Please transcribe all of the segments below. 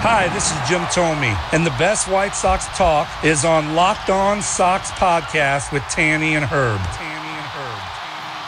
Hi, this is Jim Thome, and the best White Sox talk is on Locked On Sox podcast with Tanny and Herb. Tanny and Herb.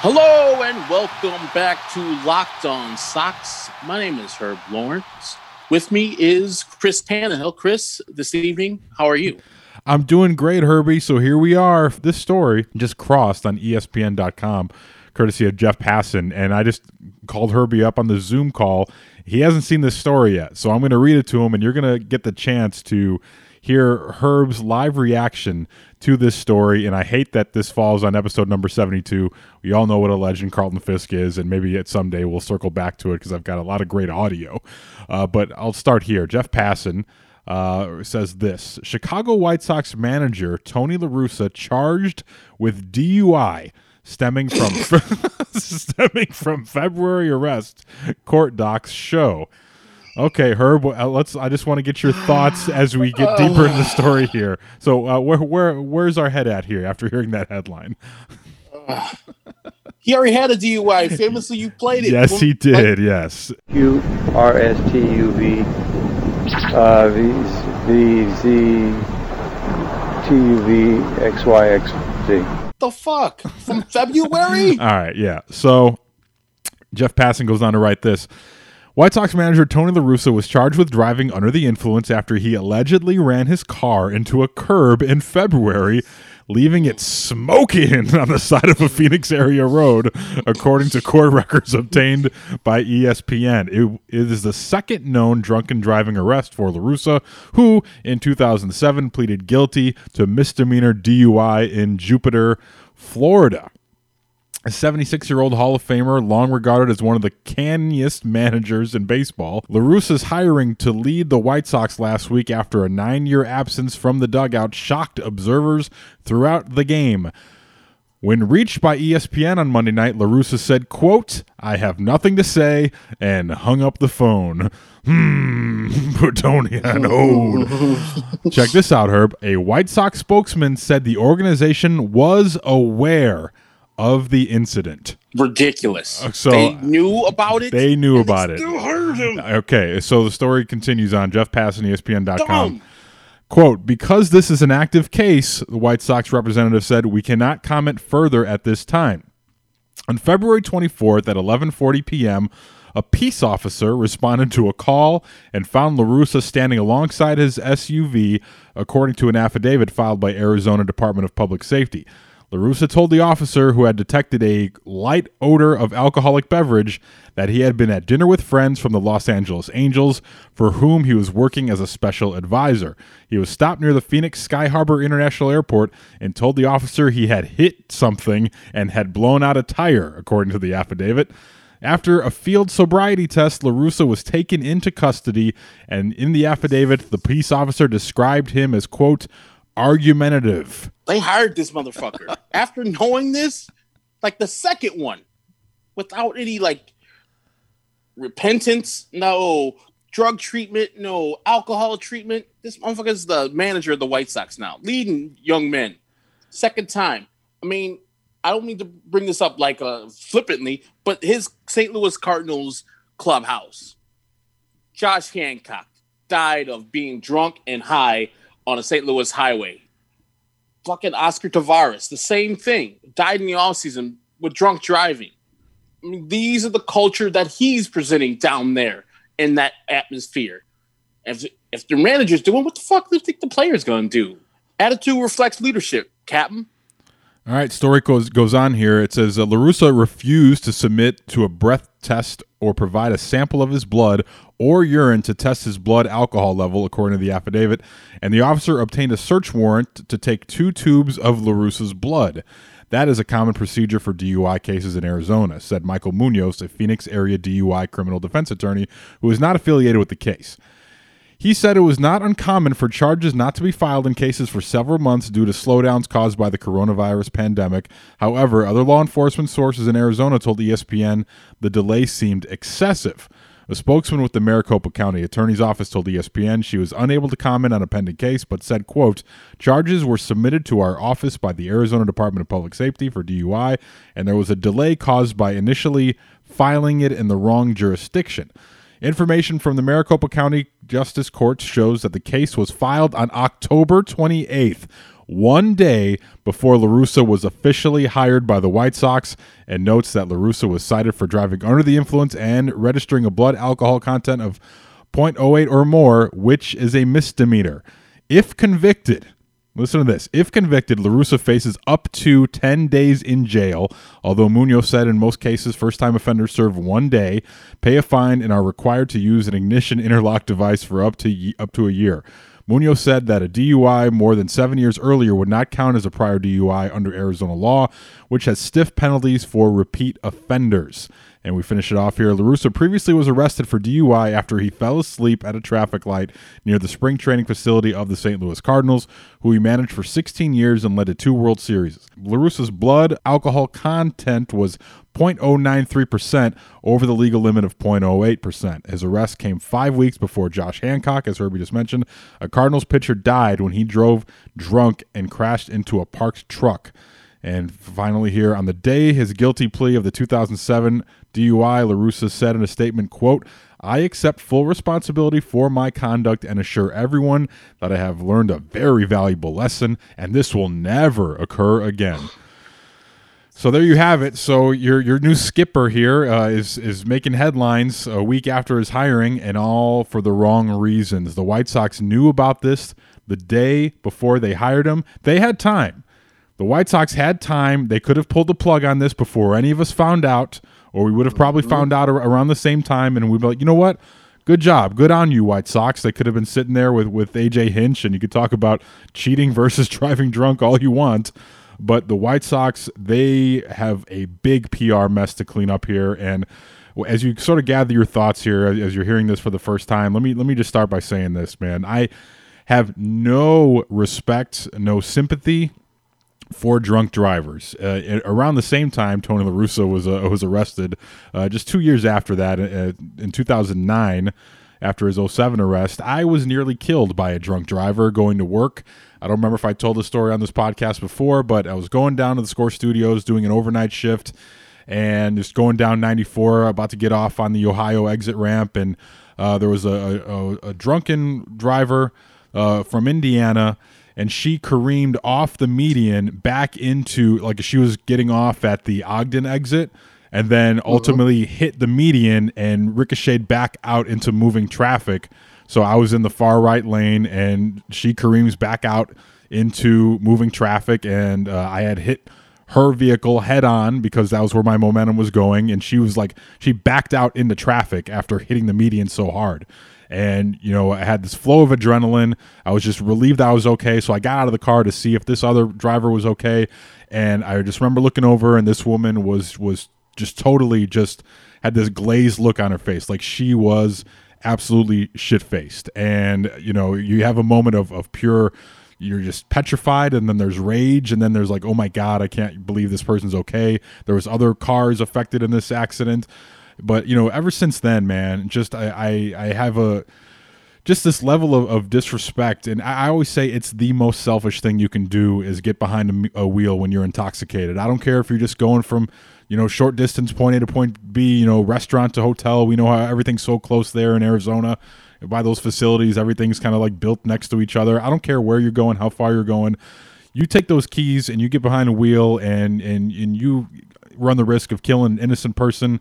Hello and welcome back to Locked On Sox. My name is Herb Lawrence. With me is Chris Tannehill. Chris, this evening, how are you? I'm doing great, Herbie. So here we are. This story just crossed on ESPN.com, courtesy of Jeff Passan. And I just called Herbie up on the Zoom call. He hasn't seen this story yet. So I'm going to read it to him, and you're going to get the chance to hear Herb's live reaction to this story. And I hate that this falls on episode number 72. We all know what a legend Carlton Fisk is, and maybe at someday we'll circle back to it because I've got a lot of great audio. Uh, but I'll start here. Jeff Passan uh, says this Chicago White Sox manager Tony La Russa charged with DUI stemming from stemming from February arrest. Court docs show. Okay, Herb. uh, Let's. I just want to get your thoughts as we get deeper in the story here. So, uh, where where where's our head at here after hearing that headline? He already had a DUI. Famously, you played it. Yes, he did. Yes. Q R S T U V uh, V V Z T U V X Y X Z. The fuck? From February? All right, yeah. So Jeff Passan goes on to write this. White Sox manager Tony La Russa was charged with driving under the influence after he allegedly ran his car into a curb in February, leaving it smoking on the side of a Phoenix area road, according to court records obtained by ESPN. It, is the second known drunken driving arrest for La Russa, who in 2007 pleaded guilty to misdemeanor DUI in Jupiter, Florida. A 76 year old Hall of Famer, long regarded as one of the canniest managers in baseball, La Russa's hiring to lead the White Sox last week after a nine year absence from the dugout shocked observers throughout the game. When reached by ESPN on Monday night, La Russa said, quote, I have nothing to say, and hung up the phone. Hmm, Tony on hold. Check this out, Herb. A White Sox spokesman said the organization was aware of the incident. Ridiculous. Uh, so- they knew about it. They knew about they it. Still heard him. Okay, so the story continues on. Jeff Passan, ESPN.com. Dumb. Quote, because this is an active case, the White Sox representative said, we cannot comment further at this time. On February 24th at 11:40 p.m., a peace officer responded to a call and found La Russa standing alongside his SUV, according to an affidavit filed by Arizona Department of Public Safety. La Russa told the officer who had detected a light odor of alcoholic beverage that he had been at dinner with friends from the Los Angeles Angels, for whom he was working as a special advisor. He was stopped near the Phoenix Sky Harbor International Airport and told the officer he had hit something and had blown out a tire, according to the affidavit. After a field sobriety test, La Russa was taken into custody, and in the affidavit, the peace officer described him as, quote, argumentative. They hired this motherfucker after knowing this, like the second one, without any like repentance, no drug treatment, no alcohol treatment. This motherfucker is the manager of the White Sox now, leading young men. Second time. I mean, I don't mean to bring this up like uh, flippantly, but his St. Louis Cardinals clubhouse, Josh Hancock died of being drunk and high on a St. Louis highway fucking Oscar Taveras, the same thing, died in the offseason with drunk driving. I mean, these are the culture that he's presenting down there in that atmosphere. If if the manager's doing, what the fuck do you think the player's going to do? Attitude reflects leadership, Captain. All right, story goes goes on here. It says uh, La Russa refused to submit to a breath test or provide a sample of his blood or urine to test his blood alcohol level, according to the affidavit. And the officer obtained a search warrant to take two tubes of La Russa's blood. That is a common procedure for DUI cases in Arizona, said Michael Munoz, a Phoenix area DUI criminal defense attorney who is not affiliated with the case. He said it was not uncommon for charges not to be filed in cases for several months due to slowdowns caused by the coronavirus pandemic. However, other law enforcement sources in Arizona told ESPN the delay seemed excessive. A spokesman with the Maricopa County Attorney's Office told ESPN she was unable to comment on a pending case, but said, quote, charges were submitted to our office by the Arizona Department of Public Safety for DUI, and there was a delay caused by initially filing it in the wrong jurisdiction. Information from the Maricopa County Justice Court shows that the case was filed on October 28th, one day before La Russa was officially hired by the White Sox, and notes that La Russa was cited for driving under the influence and registering a blood alcohol content of 0.08 or more, which is a misdemeanor. If convicted, Listen to this. If convicted, La Russa faces up to 10 days in jail, although Munoz said in most cases, first time offenders serve one day, pay a fine, and are required to use an ignition interlock device for up to, up to a year. Munoz said that a DUI more than seven years earlier would not count as a prior DUI under Arizona law, which has stiff penalties for repeat offenders. And we finish it off here. La Russa previously was arrested for DUI after he fell asleep at a traffic light near the spring training facility of the St. Louis Cardinals, who he managed for 16 years and led to two World Series. La Russa's blood alcohol content was 0.093% over the legal limit of 0.08%. His arrest came five weeks before Josh Hancock, as Herbie just mentioned. A Cardinals pitcher died when he drove drunk and crashed into a parked truck. And finally, here on the day his guilty plea of the 2007 DUI, La Russa said in a statement, quote, I accept full responsibility for my conduct and assure everyone that I have learned a very valuable lesson and this will never occur again. So there you have it. So your your new skipper here uh, is is making headlines a week after his hiring, and all for the wrong reasons. The White Sox knew about this the day before they hired him. They had time. The White Sox had time. They could have pulled the plug on this before any of us found out, or we would have probably mm-hmm. found out ar- around the same time, and we'd be like, you know what? Good job. Good on you, White Sox. They could have been sitting there with, with AJ Hinch, and you could talk about cheating versus driving drunk all you want. But the White Sox, they have a big PR mess to clean up here. And as you sort of gather your thoughts here, as you're hearing this for the first time, let me let me just start by saying this, man. I have no respect, no sympathy for drunk drivers. Uh, around the same time, Tony La Russa was uh, was arrested. Uh, just two years after that, uh, in 2009, after his 07 arrest, I was nearly killed by a drunk driver going to work. I don't remember if I told the story on this podcast before, but I was going down to the Score Studios doing an overnight shift and just going down 94, about to get off on the Ohio exit ramp, and uh, there was a, a, a drunken driver uh, from Indiana, and she careened off the median back into like she was getting off at the Ogden exit, and then ultimately hit the median and ricocheted back out into moving traffic. So I was in the far right lane, and she careens back out into moving traffic, and uh, I had hit her vehicle head on because that was where my momentum was going and she was like she backed out into traffic after hitting the median so hard and you know i had this flow of adrenaline. I was just relieved i was okay. So i got out of the car to see if this other driver was okay. And i just remember looking over and this woman was was just totally just had this glazed look on her face like she was absolutely shit faced and you know you have a moment of, of pure you're just petrified and then there's rage and then there's like oh my god i can't believe this person's okay. There was other cars affected in this accident but you know ever since then man just i i, I have a just this level of, of disrespect. And I, I always say it's the most selfish thing you can do is get behind a wheel when you're intoxicated. I don't care if you're just going from you know short distance point a to point b you know restaurant to hotel. We know how everything's so close there in arizona. By those facilities everything's kind of like built next to each other. I don't care where you're going how far you're going. You take those keys and you get behind a wheel and and and you run the risk of killing an innocent person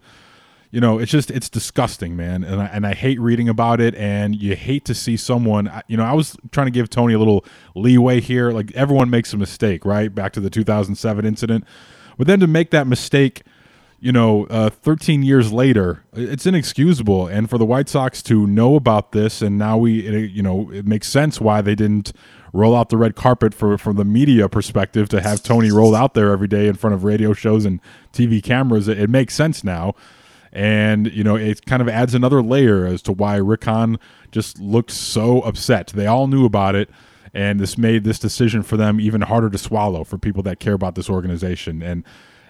you know it's just it's disgusting man and I, and I hate reading about it and you hate to see someone you know i was trying to give tony a little leeway here like everyone makes a mistake right back to the 2007 incident but then to make that mistake you know, uh, 13 years later, it's inexcusable. And for the White Sox to know about this, and now we, it, you know, it makes sense why they didn't roll out the red carpet for from the media perspective to have Tony roll out there every day in front of radio shows and TV cameras. It, it makes sense now. And, you know, it kind of adds another layer as to why Rick Hahn just looked so upset. They all knew about it, and this made this decision for them even harder to swallow for people that care about this organization. And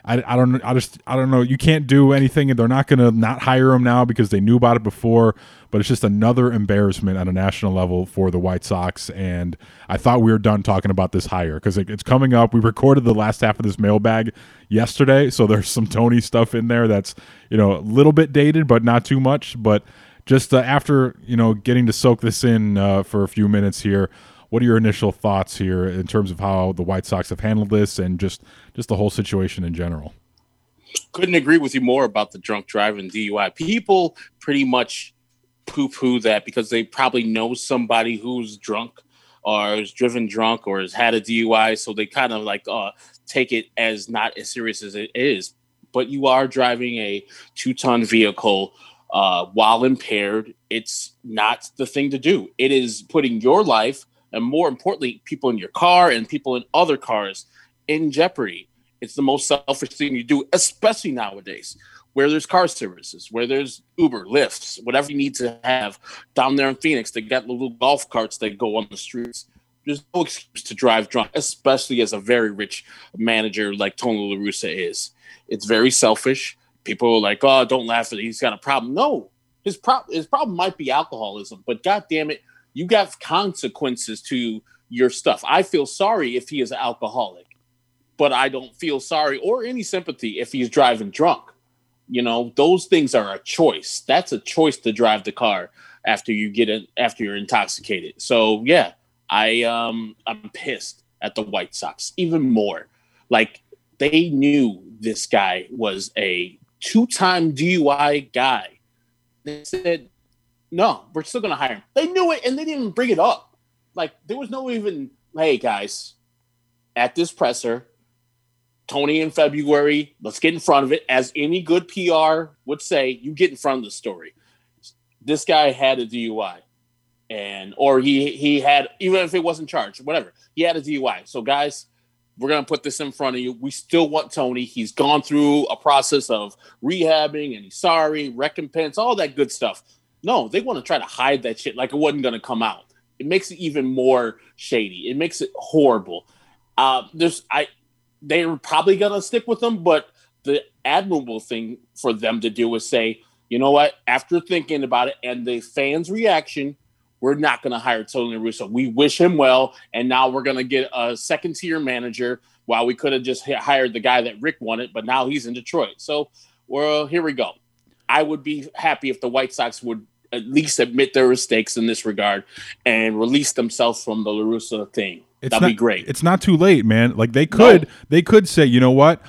I, I don't I just I don't know. You can't do anything, and they're not going to not hire him now because they knew about it before. But it's just another embarrassment on a national level for the White Sox. And I thought we were done talking about this hire because it, it's coming up. We recorded the last half of this mailbag yesterday, so there's some Tony stuff in there that's you know a little bit dated, but not too much. But just uh, after you know getting to soak this in uh, for a few minutes here what are your initial thoughts here in terms of how the White Sox have handled this and just just the whole situation in general? Couldn't agree with you more about the drunk driving DUI. People pretty much poo-poo that because they probably know somebody who's drunk or is driven drunk or has had a DUI, so they kind of like uh, take it as not as serious as it is. But you are driving a two-ton vehicle uh, while impaired. It's not the thing to do. It is putting your life and more importantly, people in your car and people in other cars in jeopardy. It's the most selfish thing you do, especially nowadays, where there's car services, where there's Uber, Lyfts, whatever you need to have down there in Phoenix. They got little golf carts that go on the streets. There's no excuse to drive drunk, especially as a very rich manager like Tony La Russa is. It's very selfish. People are like, "Oh, don't laugh at it. He's got a problem." No, his problem his problem might be alcoholism, but god damn it, you got consequences to your stuff. I feel sorry if he is an alcoholic, but I don't feel sorry or any sympathy if he's driving drunk. You know, those things are a choice. That's a choice to drive the car after you get it after you're intoxicated. So yeah, I um I'm pissed at the White Sox even more. Like they knew this guy was a two-time DUI guy. They said no, we're still going to hire him. They knew it and they didn't even bring it up. Like, there was no even, hey, guys, at this presser, Tony in February, let's get in front of it. As any good PR would say, you get in front of the story. This guy had a DUI. And or he he had even if it wasn't charged, whatever, he had a DUI. So guys, we're gonna put this in front of you. We still want Tony. He's gone through a process of rehabbing and he's sorry, recompense, all that good stuff. No, they want to try to hide that shit like it wasn't going to come out. It makes it even more shady. It makes it horrible. Uh, there's I, they're probably going to stick with them, but the admirable thing for them to do is say, you know what? After thinking about it and the fans' reaction, we're not going to hire Tony Russo. We wish him well, and now we're going to get a second tier manager. While we could have just hired the guy that Rick wanted, but now he's in Detroit. So, well, here we go. I would be happy if the White Sox would at least admit their mistakes in this regard and release themselves from the La Russa thing. It's That'd not, be great. It's not too late, man. Like they could, No. they could say, you know what,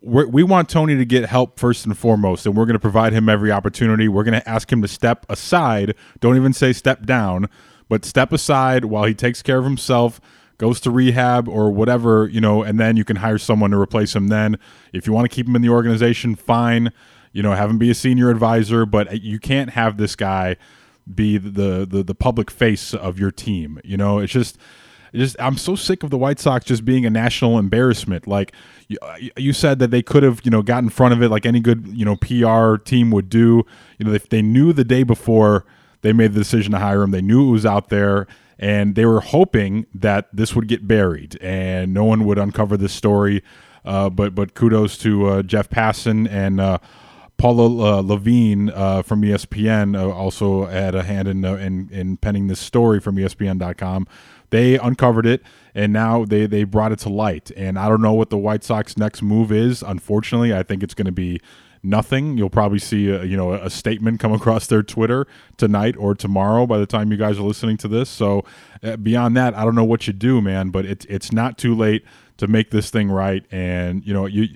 we're, we want Tony to get help first and foremost, and we're going to provide him every opportunity. We're going to ask him to step aside. Don't even say step down, but step aside while he takes care of himself. Goes to rehab or whatever, you know, and then you can hire someone to replace him. Then, if you want to keep him in the organization, fine you know, have him be a senior advisor, but you can't have this guy be the the the public face of your team. You know, it's just just I'm so sick of the White Sox just being a national embarrassment. Like you, you said that they could have, you know, got in front of it like any good, you know, PR team would do. You know, if they knew the day before they made the decision to hire him, they knew it was out there and they were hoping that this would get buried and no one would uncover this story. Uh, but but kudos to uh, Jeff Passan and uh, Paula uh, Lavigne uh, from ESPN uh, also had a hand in, uh, in in penning this story from ESPN.com. They uncovered it, and now they they brought it to light. And I don't know what the White Sox next move is. Unfortunately, I think it's going to be nothing. You'll probably see a, you know a statement come across their Twitter tonight or tomorrow by the time you guys are listening to this. So uh, beyond that, I don't know what you do, man. But it's it's not too late to make this thing right. And you know you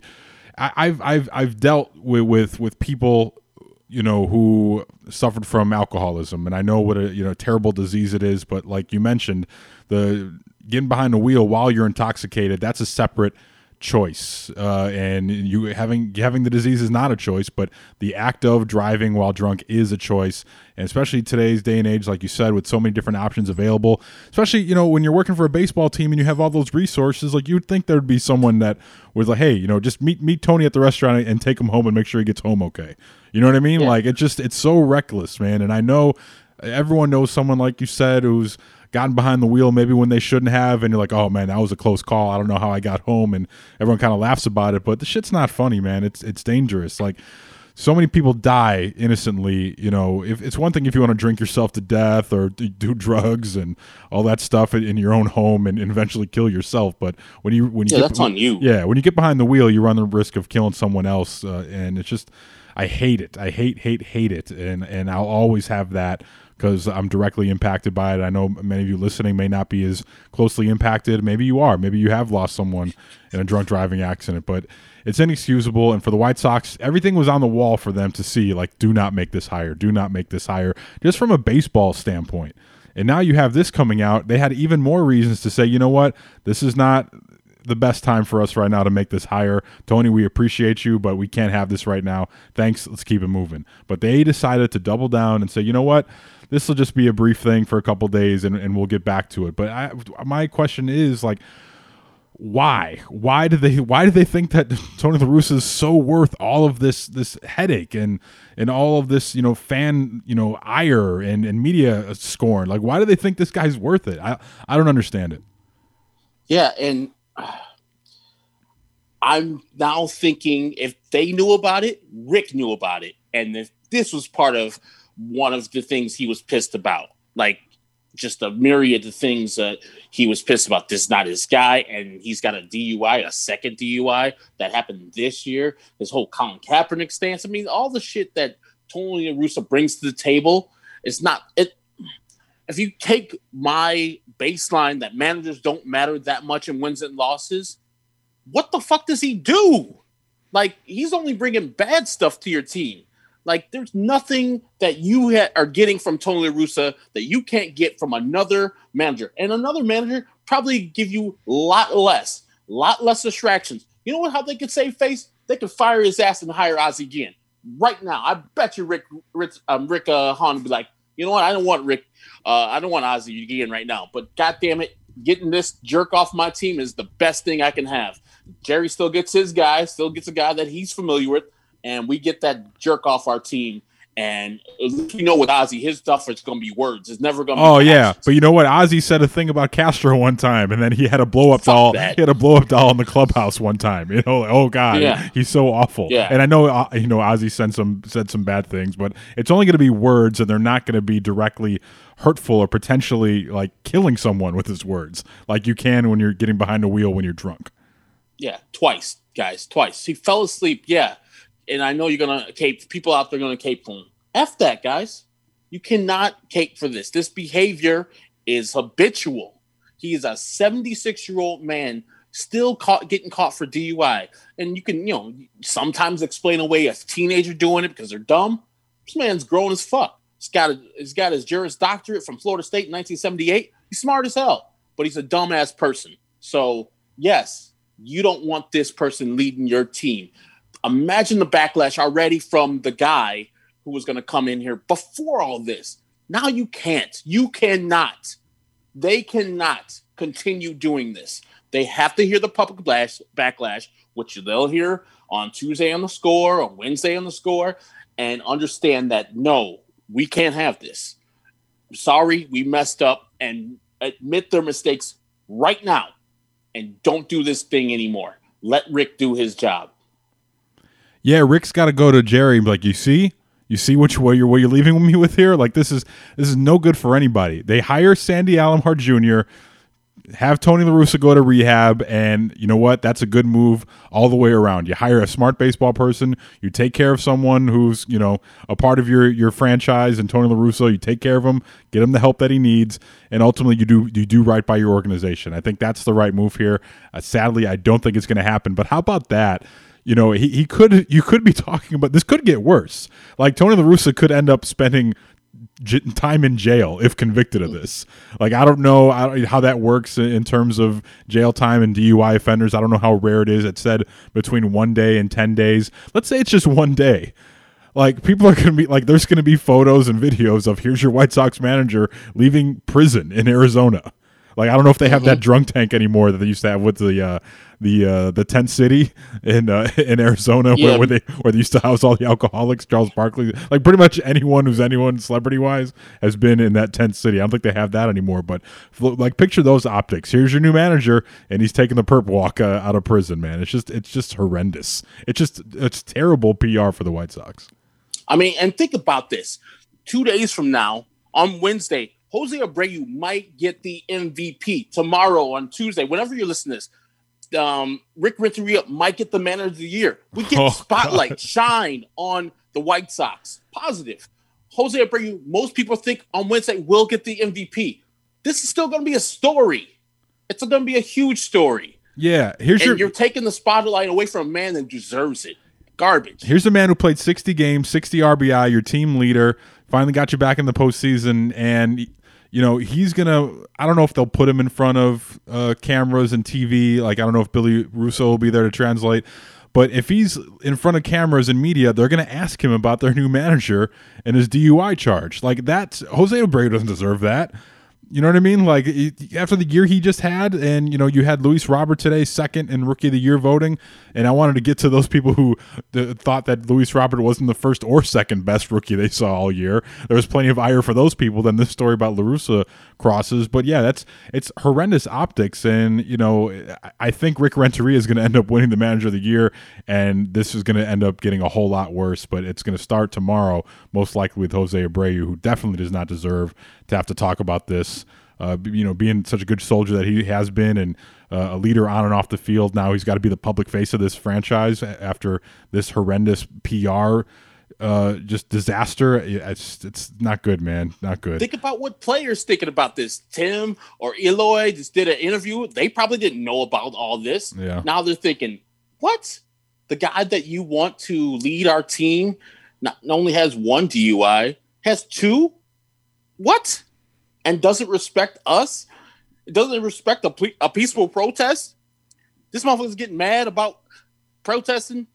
I, I've I've I've dealt with, with with people you know who suffered from alcoholism. And I know what a you know terrible disease it is but like you mentioned the getting behind the wheel while you're intoxicated that's a separate choice, uh, and you having having the disease is not a choice, but the act of driving while drunk is a choice, and especially today's day and age, like you said, with so many different options available. Especially you know when you're working for a baseball team and you have all those resources, like you would think there'd be someone that was like, hey, you know, just meet meet Tony at the restaurant and take him home and make sure he gets home okay. You know what I mean? Yeah. Like it just it's so reckless, man. And I know everyone knows someone like you said who's gotten behind the wheel maybe when they shouldn't have and you're like oh man that was a close call. I don't know how i got home and everyone kind of laughs about it but the shit's not funny man. It's it's dangerous. Like so many people die innocently you know. If it's one thing if you want to drink yourself to death or do drugs and all that stuff in- in your own home and eventually kill yourself but when you when you Yeah, get, that's on you. yeah when you get behind the wheel you run the risk of killing someone else uh, and it's just i hate it. I hate hate hate it and and i'll always have that because I'm directly impacted by it. I know many of you listening may not be as closely impacted. Maybe you are. Maybe you have lost someone in a drunk driving accident, but it's inexcusable. And for the White Sox, everything was on the wall for them to see like, do not make this higher, do not make this higher, just from a baseball standpoint. And now you have this coming out. They had even more reasons to say, you know what, this is not the best time for us right now to make this higher. Tony, we appreciate you, but we can't have this right now. Thanks. Let's keep it moving. But they decided to double down and say, you know what? This will just be a brief thing for a couple days and, and we'll get back to it. But I, my question is like, why? Why do they? Why do they think that Tony La Russa is so worth all of this this headache and and all of this you know fan you know ire and and media scorn? Like, why do they think this guy's worth it? I I don't understand it. Yeah, and I'm now thinking if they knew about it, Rick knew about it, and if this was part of one of the things he was pissed about, like just a myriad of things that he was pissed about. This is not his guy, and he's got a DUI, a second DUI that happened this year. His whole Colin Kaepernick stance. I mean, all the shit that Tony La Russa brings to the table. It's not it. If you take my baseline that managers don't matter that much in wins and losses, what the fuck does he do? Like he's only bringing bad stuff to your team. Like there's nothing that you ha- are getting from Tony La Russa that you can't get from another manager, and another manager probably give you a lot less, lot less distractions. You know what? How they could save face? They could fire his ass and hire Ozzie again right now. I bet you Rick Rick, um, Rick uh, Hahn would be like, you know what? I don't want Rick. Uh, I don't want Ozzie again right now. But God damn it, getting this jerk off my team is the best thing I can have. Jerry still gets his guy, still gets a guy that he's familiar with, and we get that jerk off our team. And you know, with Ozzie, his stuff is going to be words. It's never going to. Oh yeah, but you know what? Ozzie said a thing about Castro one time, and then he had a blow up Fuck doll. that. He had a blow up doll in the clubhouse one time. You know, like, oh god, Yeah. he's so awful. Yeah. and I know uh, you know Ozzie said some said some bad things, but it's only going to be words, and they're not going to be directly hurtful or potentially like killing someone with his words, like you can when you're getting behind a wheel when you're drunk. Yeah, twice, guys, twice. He fell asleep. Yeah, and I know you're gonna cape. People out there gonna cape for him. F that, guys. You cannot cape for this. This behavior is habitual. He is a 76 year old man still caught getting caught for DUI, and you can you know sometimes explain away a teenager doing it because they're dumb. This man's grown as fuck. He's got a, he's got his Juris Doctorate from Florida State in 1978. He's smart as hell, but he's a dumbass person. So yes, you don't want this person leading your team. Imagine the backlash already from the guy who was going to come in here before all this. Now you can't. You cannot. They cannot continue doing this. They have to hear the public blash, backlash, which they'll hear on Tuesday on the score, on Wednesday on the score, and understand that no, we can't have this. Sorry, we messed up, and admit their mistakes right now, and don't do this thing anymore. Let Rick do his job. Yeah, Rick's got to go to Jerry. and be Like you see, you see you, what you're what you're leaving me with here. Like this is this is no good for anybody. They hire Sandy Alomar Jr. Have Tony La Russa go to rehab, and you know what? That's a good move all the way around. You hire a smart baseball person. You take care of someone who's you know a part of your your franchise, and Tony La Russa. You take care of him, get him the help that he needs, and ultimately you do you do right by your organization. I think that's the right move here. Uh, sadly, I don't think it's going to happen. But how about that? You know, he, he could you could be talking about this could get worse. Like Tony La Russa could end up spending j- time in jail if convicted of this. Like I don't know I don't, how that works in, in terms of jail time and DUI offenders. I don't know how rare it is. It said between one day and ten days. Let's say it's just one day. Like people are going to be like, there's going to be photos and videos of here's your White Sox manager leaving prison in Arizona. Like I don't know if they have that drunk tank anymore that they used to have with the uh, the uh, the tent city in uh, in Arizona Yeah. where, where they where they used to house all the alcoholics. Charles Barkley, like pretty much anyone who's anyone celebrity wise has been in that tent city. I don't think they have that anymore. But like picture those optics. Here's your new manager, and he's taking the perp walk uh, out of prison. Man, it's just it's just horrendous. It's just it's terrible PR for the White Sox. I mean, and think about this. Two days from now, on Wednesday, Jose Abreu might get the MVP. Tomorrow, on Tuesday, whenever you listen to this, um, Rick Renteria might get the Man of the Year. We get Oh, spotlight, shine on the White Sox. Positive. Jose Abreu, most people think on Wednesday will get the MVP. This is still going to be a story. It's going to be a huge story. Yeah, here's And your you're taking the spotlight away from a man that deserves it. Garbage. Here's a man who played 60 games, 60 RBI, your team leader, finally got you back in the postseason, and you know he's gonna. I don't know if they'll put him in front of uh, cameras and TV. Like I don't know if Billy Russo will be there to translate. But if he's in front of cameras and media, they're going to ask him about their new manager and his DUI charge. Like that's Jose Abreu doesn't deserve that. You know what I mean? Like after the year he just had, and you know you had Luis Robert today, second in Rookie of the Year voting, and I wanted to get to those people who th- thought that Luis Robert wasn't the first or second best rookie they saw all year. There was plenty of ire for those people than this story about La Russa crosses, but yeah, that's it's horrendous optics, and you know I think Rick Renteria is going to end up winning the Manager of the Year, and this is going to end up getting a whole lot worse. But it's going to start tomorrow, most likely with Jose Abreu, who definitely does not deserve to have to talk about this uh, you know, being such a good soldier that he has been and uh, a leader on and off the field. Now he's got to be the public face of this franchise after this horrendous PR uh, just disaster. It's it's not good, man. Not good. Think about what players thinking about this. Tim or Eloy just did an interview. They probably didn't know about all this. Yeah. Now they're thinking, what? The guy that you want to lead our team not not only has one DUI, has two? What? And doesn't respect us? Doesn't respect a, ple- a peaceful protest? This motherfucker's getting mad about protesting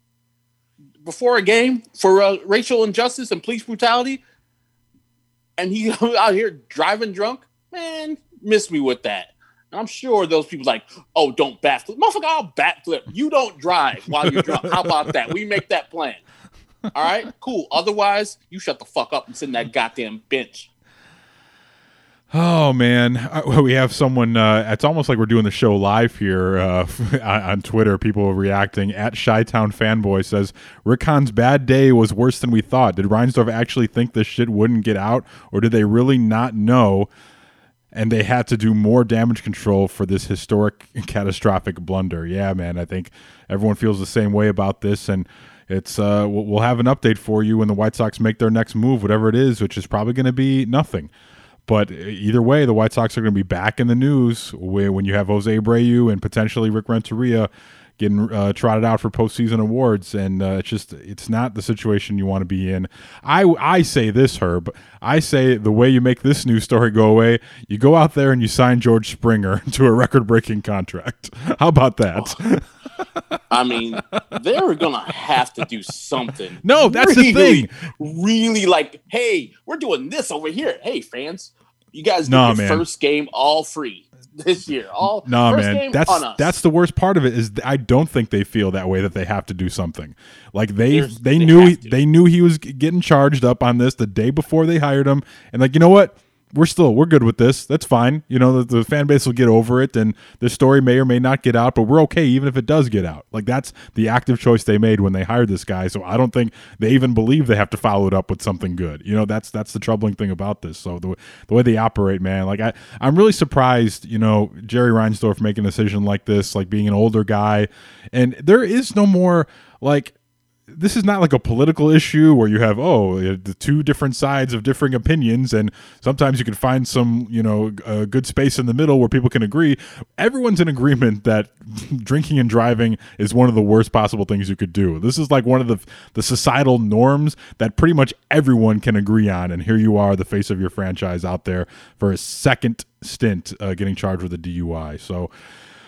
before a game for uh, racial injustice and police brutality and he out here driving drunk, man, miss me with that. And I'm sure those people like, oh, don't backflip. Motherfucker, I'll backflip. You don't drive while you're drunk. How about that? We make that plan. All right, cool. Otherwise, you shut the fuck up and sit in that goddamn bench. Oh man, Uh, we have someone. Uh, it's almost like we're doing the show live here uh, on, Twitter. People reacting at Shytown fanboy says Rick Hahn's bad day was worse than we thought. Did Reinsdorf actually think this shit wouldn't get out, or did they really not know? And they had to do more damage control for this historic, catastrophic blunder. Yeah, man, I think everyone feels the same way about this, and it's uh, we'll have an update for you when the White Sox make their next move, whatever it is, which is probably going to be nothing. But either way, the White Sox are going to be back in the news when you have Jose Abreu and potentially Rick Renteria getting uh, trotted out for postseason awards, and uh, it's just it's not the situation you want to be in. I I say this, Herb. I say the way you make this news story go away, you go out there and you sign George Springer to a record-breaking contract. How about that? I mean, they're gonna have to do something. No, that's the thing. Really, like, hey, we're doing this over here. Hey, fans, you guys get Nah, your first game all free this year. All No, first man, game that's on us. that's the worst part of it is I don't think they feel that way that they have to do something. Like they There's- they, they knew he, they knew he was getting charged up on this the day before they hired him, and like you know what, we're still we're good with this. That's fine. You know the, the fan base will get over it, and the story may or may not get out, but we're okay even if it does get out. Like that's the active choice they made when they hired this guy. So I don't think they even believe they have to follow it up with something good. You know that's that's the troubling thing about this. So the the way they operate, man, like I I'm really surprised. You know Jerry Reinsdorf making a decision like this, like being an older guy, and there is no more like this is not like a political issue where you have oh the two different sides of differing opinions and sometimes you can find some you know a good space in the middle where people can agree. Everyone's in agreement that drinking and driving is one of the worst possible things you could do. This is like one of the the societal norms that pretty much everyone can agree on and here you are the face of your franchise out there for a second stint uh, getting charged with a DUI so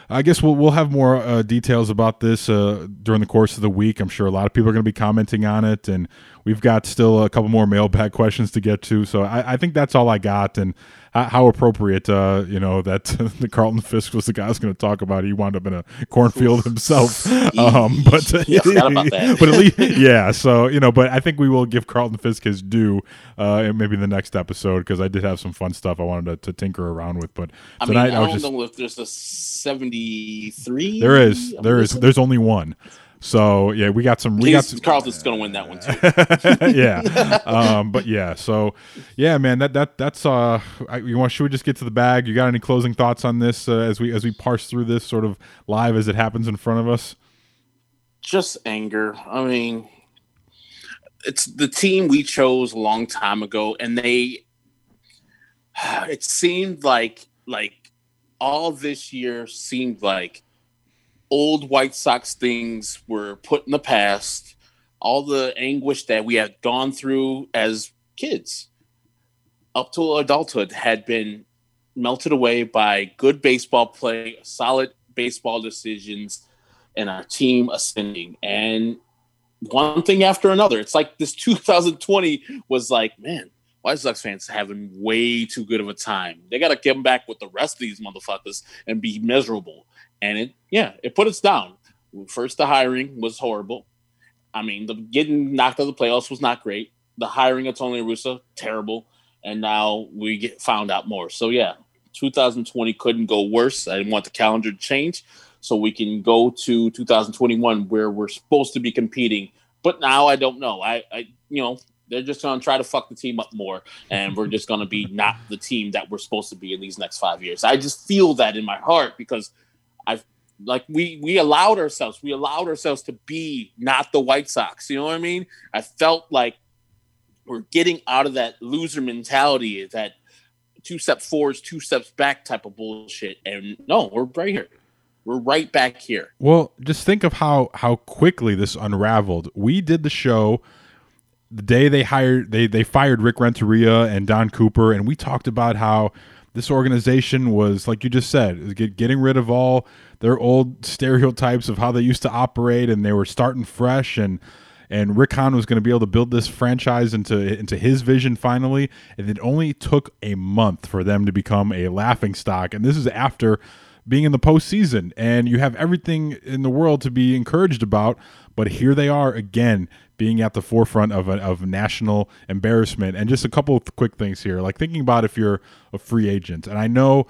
I guess we'll we'll have more uh, details about this uh, during the course of the week. I'm sure a lot of people are going to be commenting on it, and we've got still a couple more mailbag questions to get to. So I, I think that's all I got, and how appropriate, uh, you know, that the Carlton Fisk was the guy I was going to talk about. He wound up in a cornfield himself, um, but that. but at least yeah. So you know, but I think we will give Carlton Fisk his due, uh, in maybe the next episode because I did have some fun stuff I wanted to, to tinker around with. But I mean, tonight I I was don't just know if there's a 73. There is. There is. there's only one. So yeah, we got some we got some, Carlton's going to win that one too. yeah. Um, but yeah, so yeah, man, that that that's uh, I, you want should we just get to the bag? You got any closing thoughts on this uh, as we as we parse through this sort of live as it happens in front of us? Just anger. I mean, it's the team we chose a long time ago, and they. It seemed like like all this year seemed like old White Sox things were put in the past. All the anguish that we had gone through as kids up to adulthood had been melted away by good baseball play, solid baseball decisions, and our team ascending. And one thing after another, it's like this 2020 was like, man, White Sox fans having way too good of a time. They got to come back with the rest of these motherfuckers and be miserable. And it, yeah, it put us down. First, the hiring was horrible. I mean, the getting knocked out of the playoffs was not great. The hiring of Tony Russo, terrible. And now we get found out more. So yeah, 2020 couldn't go worse. I didn't want the calendar to change, so we can go to 2021 where we're supposed to be competing. But now I don't know. I, I you know, they're just gonna try to fuck the team up more, and we're just gonna be not the team that we're supposed to be in these next five years. I just feel that in my heart because like we we allowed ourselves we allowed ourselves to be not the White Sox. You know what I mean? I felt like we're getting out of that loser mentality, that two step forwards, two steps back type of bullshit. And no, we're right here. We're right back here. Well, just think of how how quickly this unraveled. We did the show the day they hired they they fired Rick Renteria and Don Cooper, and we talked about how this organization was like you just said, getting rid of all their old stereotypes of how they used to operate, and they were starting fresh and. And Rick Hahn was going to be able to build this franchise into into his vision finally, and it only took a month for them to become a laughing stock. And this is after being in the postseason, and you have everything in the world to be encouraged about. But here they are again, being at the forefront of a, of national embarrassment. And just a couple of quick things here, like thinking about if you're a free agent, and I know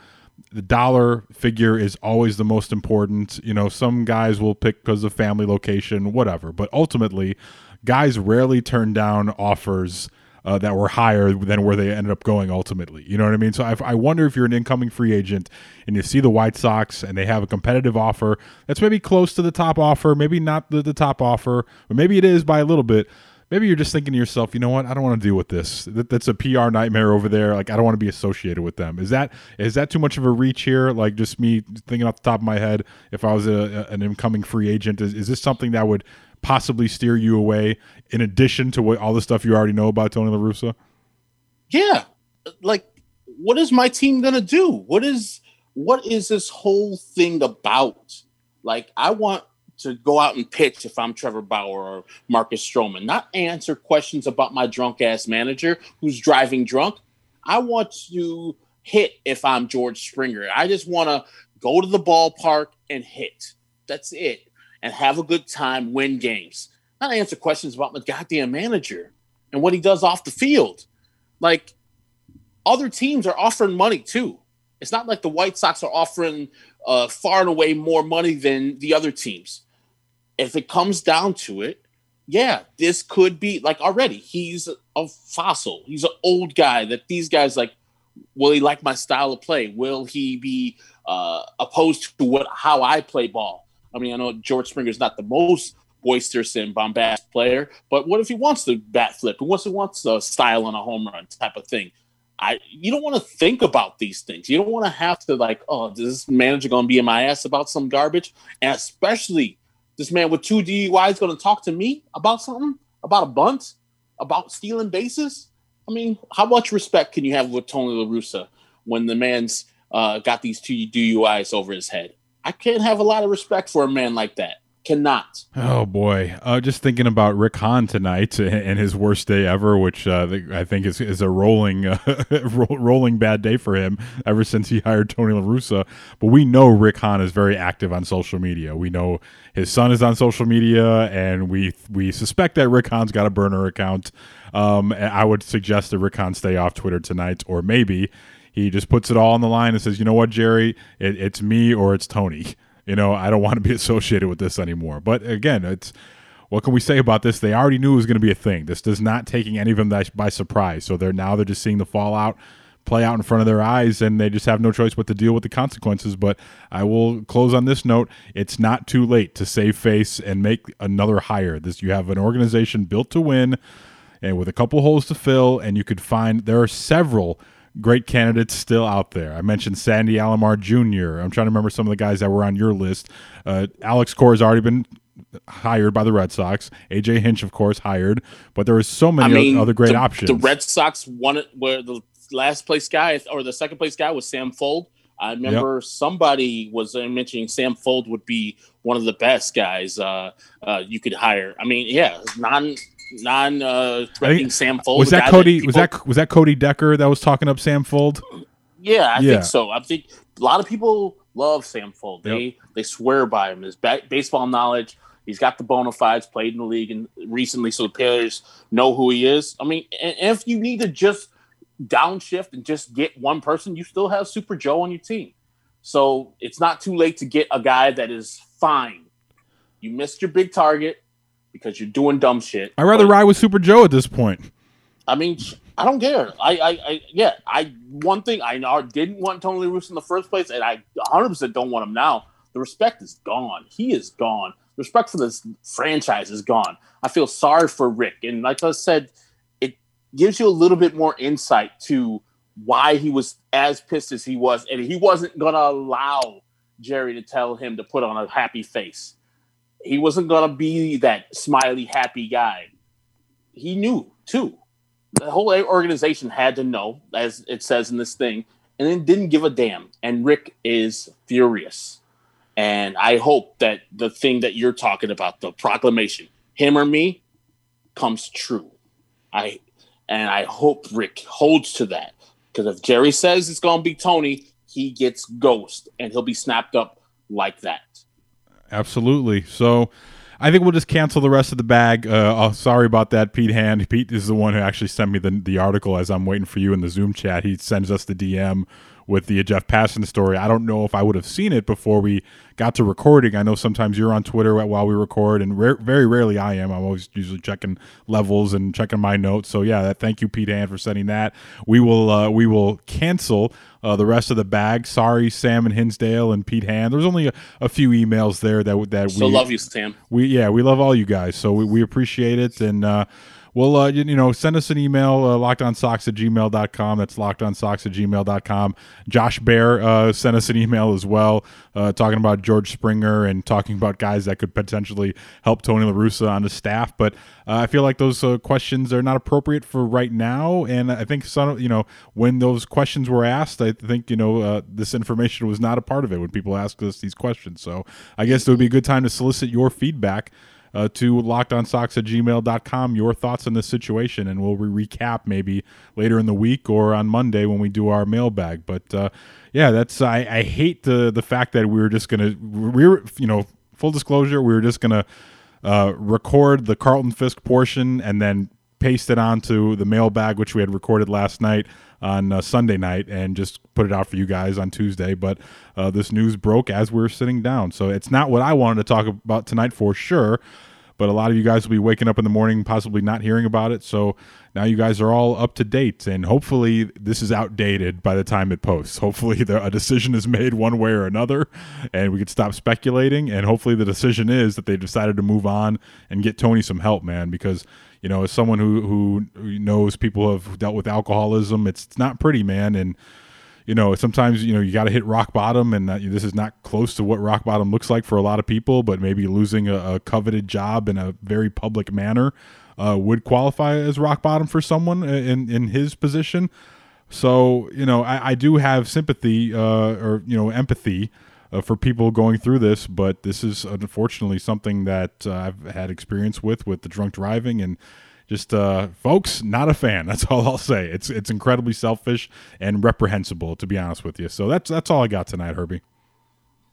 the dollar figure is always the most important. You know, some guys will pick because of family location, whatever. But ultimately, guys rarely turn down offers uh, that were higher than where they ended up going ultimately. You know what I mean? So I, I wonder if you're an incoming free agent and you see the White Sox and they have a competitive offer that's maybe close to the top offer, maybe not the, the top offer, but maybe it is by a little bit. Maybe you're just thinking to yourself, you know what? I don't want to deal with this. That, that's a PR nightmare over there. Like I don't want to be associated with them. Is that is that too much of a reach here? Like just me thinking off the top of my head, if I was a, an incoming free agent, is, is this something that would possibly steer you away in addition to what all the stuff you already know about Tony La Russa? Yeah. Like, what is my team gonna do? What is what is this whole thing about? Like, I want to go out and pitch if I'm Trevor Bauer or Marcus Stroman, not answer questions about my drunk ass manager who's driving drunk. I want to hit if I'm George Springer. I just want to go to the ballpark and hit. That's it. And have a good time, win games. Not answer questions about my goddamn manager and what he does off the field. Like other teams are offering money too. It's not like the White Sox are offering uh, far and away more money than the other teams. If it comes down to it, yeah, this could be like already. He's a fossil. He's an old guy that these guys like. Will he like my style of play? Will he be uh, opposed to what how I play ball? I mean, I know George Springer's not the most boisterous and bombastic player. But what if he wants to bat flip? What if he wants a style on a home run type of thing? I you don't want to think about these things. You don't want to have to like, oh, is this manager going to be in my ass about some garbage? And especially this man with two DUIs going to talk to me about something, about a bunt, about stealing bases. I mean, how much respect can you have with Tony La Russa when the man's uh, got these two DUIs over his head? I can't have a lot of respect for a man like that. Cannot. Oh boy, uh, just thinking about Rick Hahn tonight and his worst day ever, which uh, I think is, is a rolling, uh, rolling bad day for him ever since he hired Tony La Russa. But we know Rick Hahn is very active on social media. We know his son is on social media, and we we suspect that Rick Hahn's got a burner account. Um, I would suggest that Rick Hahn stay off Twitter tonight, or maybe he just puts it all on the line and says, "You know what, Jerry? It, it's me or it's Tony." you know, I don't want to be associated with this anymore. But again, it's what can we say about this? They already knew it was going to be a thing. This does not taking any of them by surprise. So they're now they're just seeing the fallout play out in front of their eyes, and they just have no choice but to deal with the consequences. But I will close on this note: it's not too late to save face and make another hire. This you have an organization built to win, and with a couple holes to fill, and you could find there are several great candidates still out there. I mentioned Sandy Alomar Jr. I'm trying to remember some of the guys that were on your list. Uh, Alex Cora has already been hired by the Red Sox. AJ Hinch, of course, hired. But there are so many I mean, other great the, options. The Red Sox won it where the last place guy or the second place guy was Sam Fuld. I remember yep. somebody was mentioning Sam Fuld would be one of the best guys uh, uh, you could hire. I mean, yeah, non non uh, threatening Sam Fuld. Was that Cody? That people, was that was that Cody Decker that was talking up Sam Fuld? Yeah, I yeah. think so. I think a lot of people love Sam Fuld. They yep. they swear by him. His ba- baseball knowledge. He's got the bona fides. Played in the league and recently, so the players know who he is. I mean, and if you need to just downshift and just get one person, you still have Super Joe on your team. So it's not too late to get a guy that is fine. You missed your big target because you're doing dumb shit. I'd rather but, ride with Super Joe at this point. I mean, I don't care. I, I, I yeah, I one thing I didn't want Tony La in the first place, and I 100 percent don't want him now. The respect is gone. He is gone. Respect for this franchise is gone. I feel sorry for Rick, and like I said, it gives you a little bit more insight to why he was as pissed as he was, and he wasn't gonna allow Jerry to tell him to put on a happy face he wasn't gonna be that smiley, happy guy. He knew too. The whole organization had to know, as it says in this thing, and then didn't give a damn. And Rick is furious. And I hope that the thing that you're talking about, the proclamation, him or me, comes true. I and I hope Rick holds to that. Because if Jerry says it's gonna be Tony, he gets ghost and he'll be snapped up like that. Absolutely. So I think we'll just cancel the rest of the bag. Uh, oh, sorry about that, Pete Hand. Pete is the one who actually sent me the, the article as I'm waiting for you in the Zoom chat. He sends us the DM with the Jeff Passan story. I don't know if I would have seen it before we got to recording. I know sometimes you're on Twitter while we record, and very rarely I am. I'm always usually checking levels and checking my notes. So yeah, that, thank you, Pete Hand, for sending that. We will uh, we will cancel uh, the rest of the bag. Sorry, Sam and Hinsdale and Pete Hand. There's only a, a few emails there that that Still we love you, Sam. We yeah, we love all you guys. So we, we appreciate it and. Uh, well, uh, you, you, know, send us an email, uh, lockedonsocks at gmail.com. That's lockedonsocks at gmail.com. Josh Bear uh, sent us an email as well, uh, talking about George Springer and talking about guys that could potentially help Tony La Russa on the staff. But uh, I feel like those uh, questions are not appropriate for right now. And I think some, you know, when those questions were asked, I think, you know, uh, this information was not a part of it when people asked us these questions. So I guess it would be a good time to solicit your feedback uh, to lockedonsocks at gmail.com your thoughts on this situation, and we'll re- recap maybe later in the week or on Monday when we do our mailbag. But uh, yeah, that's I, I hate the the fact that we were just gonna we were you know full disclosure we were just gonna uh, record the Carlton Fisk portion and then paste it onto the mailbag which we had recorded last night on uh, Sunday night and just put it out for you guys on Tuesday. But uh, this news broke as we were sitting down, so it's not what I wanted to talk about tonight for sure. But a lot of you guys will be waking up in the morning, possibly not hearing about it. So now you guys are all up to date, and hopefully this is outdated by the time it posts. Hopefully the, a decision is made one way or another, and we could stop speculating. And hopefully the decision is that they decided to move on and get Tony some help, man, because you know as someone who who knows people who have dealt with alcoholism, it's, it's not pretty, man, and you know, sometimes you know you got to hit rock bottom, and uh, this is not close to what rock bottom looks like for a lot of people. But maybe losing a, a coveted job in a very public manner uh, would qualify as rock bottom for someone in in his position. So you know, I, I do have sympathy uh, or you know empathy. Uh, for people going through this, but this is unfortunately something that uh, I've had experience with with the drunk driving, and just uh, folks, not a fan. That's all I'll say. It's it's incredibly selfish and reprehensible, to be honest with you. So that's that's all I got tonight, Herbie.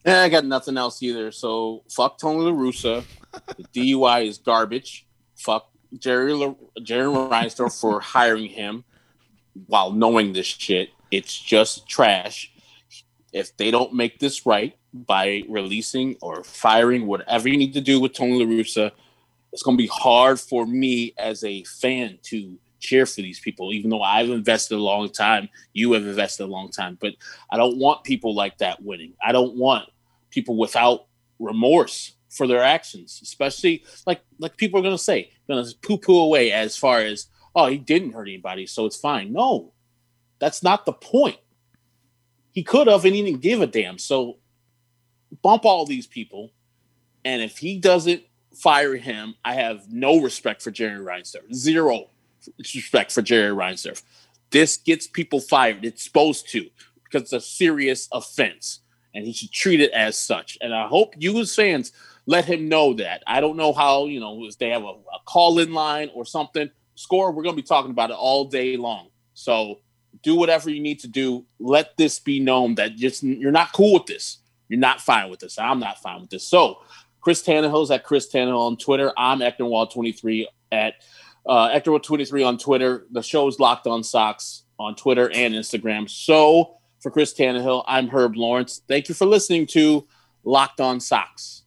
And I got nothing else either. So fuck Tony La Russa. The DUI is garbage. Fuck Jerry La- Jerry Reinsdorf for hiring him while knowing this shit. It's just trash. If they don't make this right by releasing or firing whatever you need to do with Tony La Russa, it's going to be hard for me as a fan to cheer for these people, even though I've invested a long time. You have invested a long time, but I don't want people like that winning. I don't want people without remorse for their actions, especially like like people are going to say, to poo poo away as far as oh he didn't hurt anybody, so it's fine. No, that's not the point. He could have, and he didn't give a damn. So bump all these people, and if he doesn't fire him, I have no respect for Jerry Reinsdorf. Zero respect for Jerry Reinsdorf. This gets people fired. It's supposed to because it's a serious offense, and he should treat it as such. And I hope you as fans let him know that. I don't know how you know if they have a, a call-in line or something. Score. We're going to be talking about it all day long. So do whatever you need to do. Let this be known that just you're not cool with this. You're not fine with this. I'm not fine with this. So Chris Tannehill's at Chris Tannehill on Twitter. I'm Ectorwall23 at uh, Ectorwall23 on Twitter. The show is Locked on Sox on Twitter and Instagram. So for Chris Tannehill, I'm Herb Lawrence. Thank you for listening to Locked on Sox.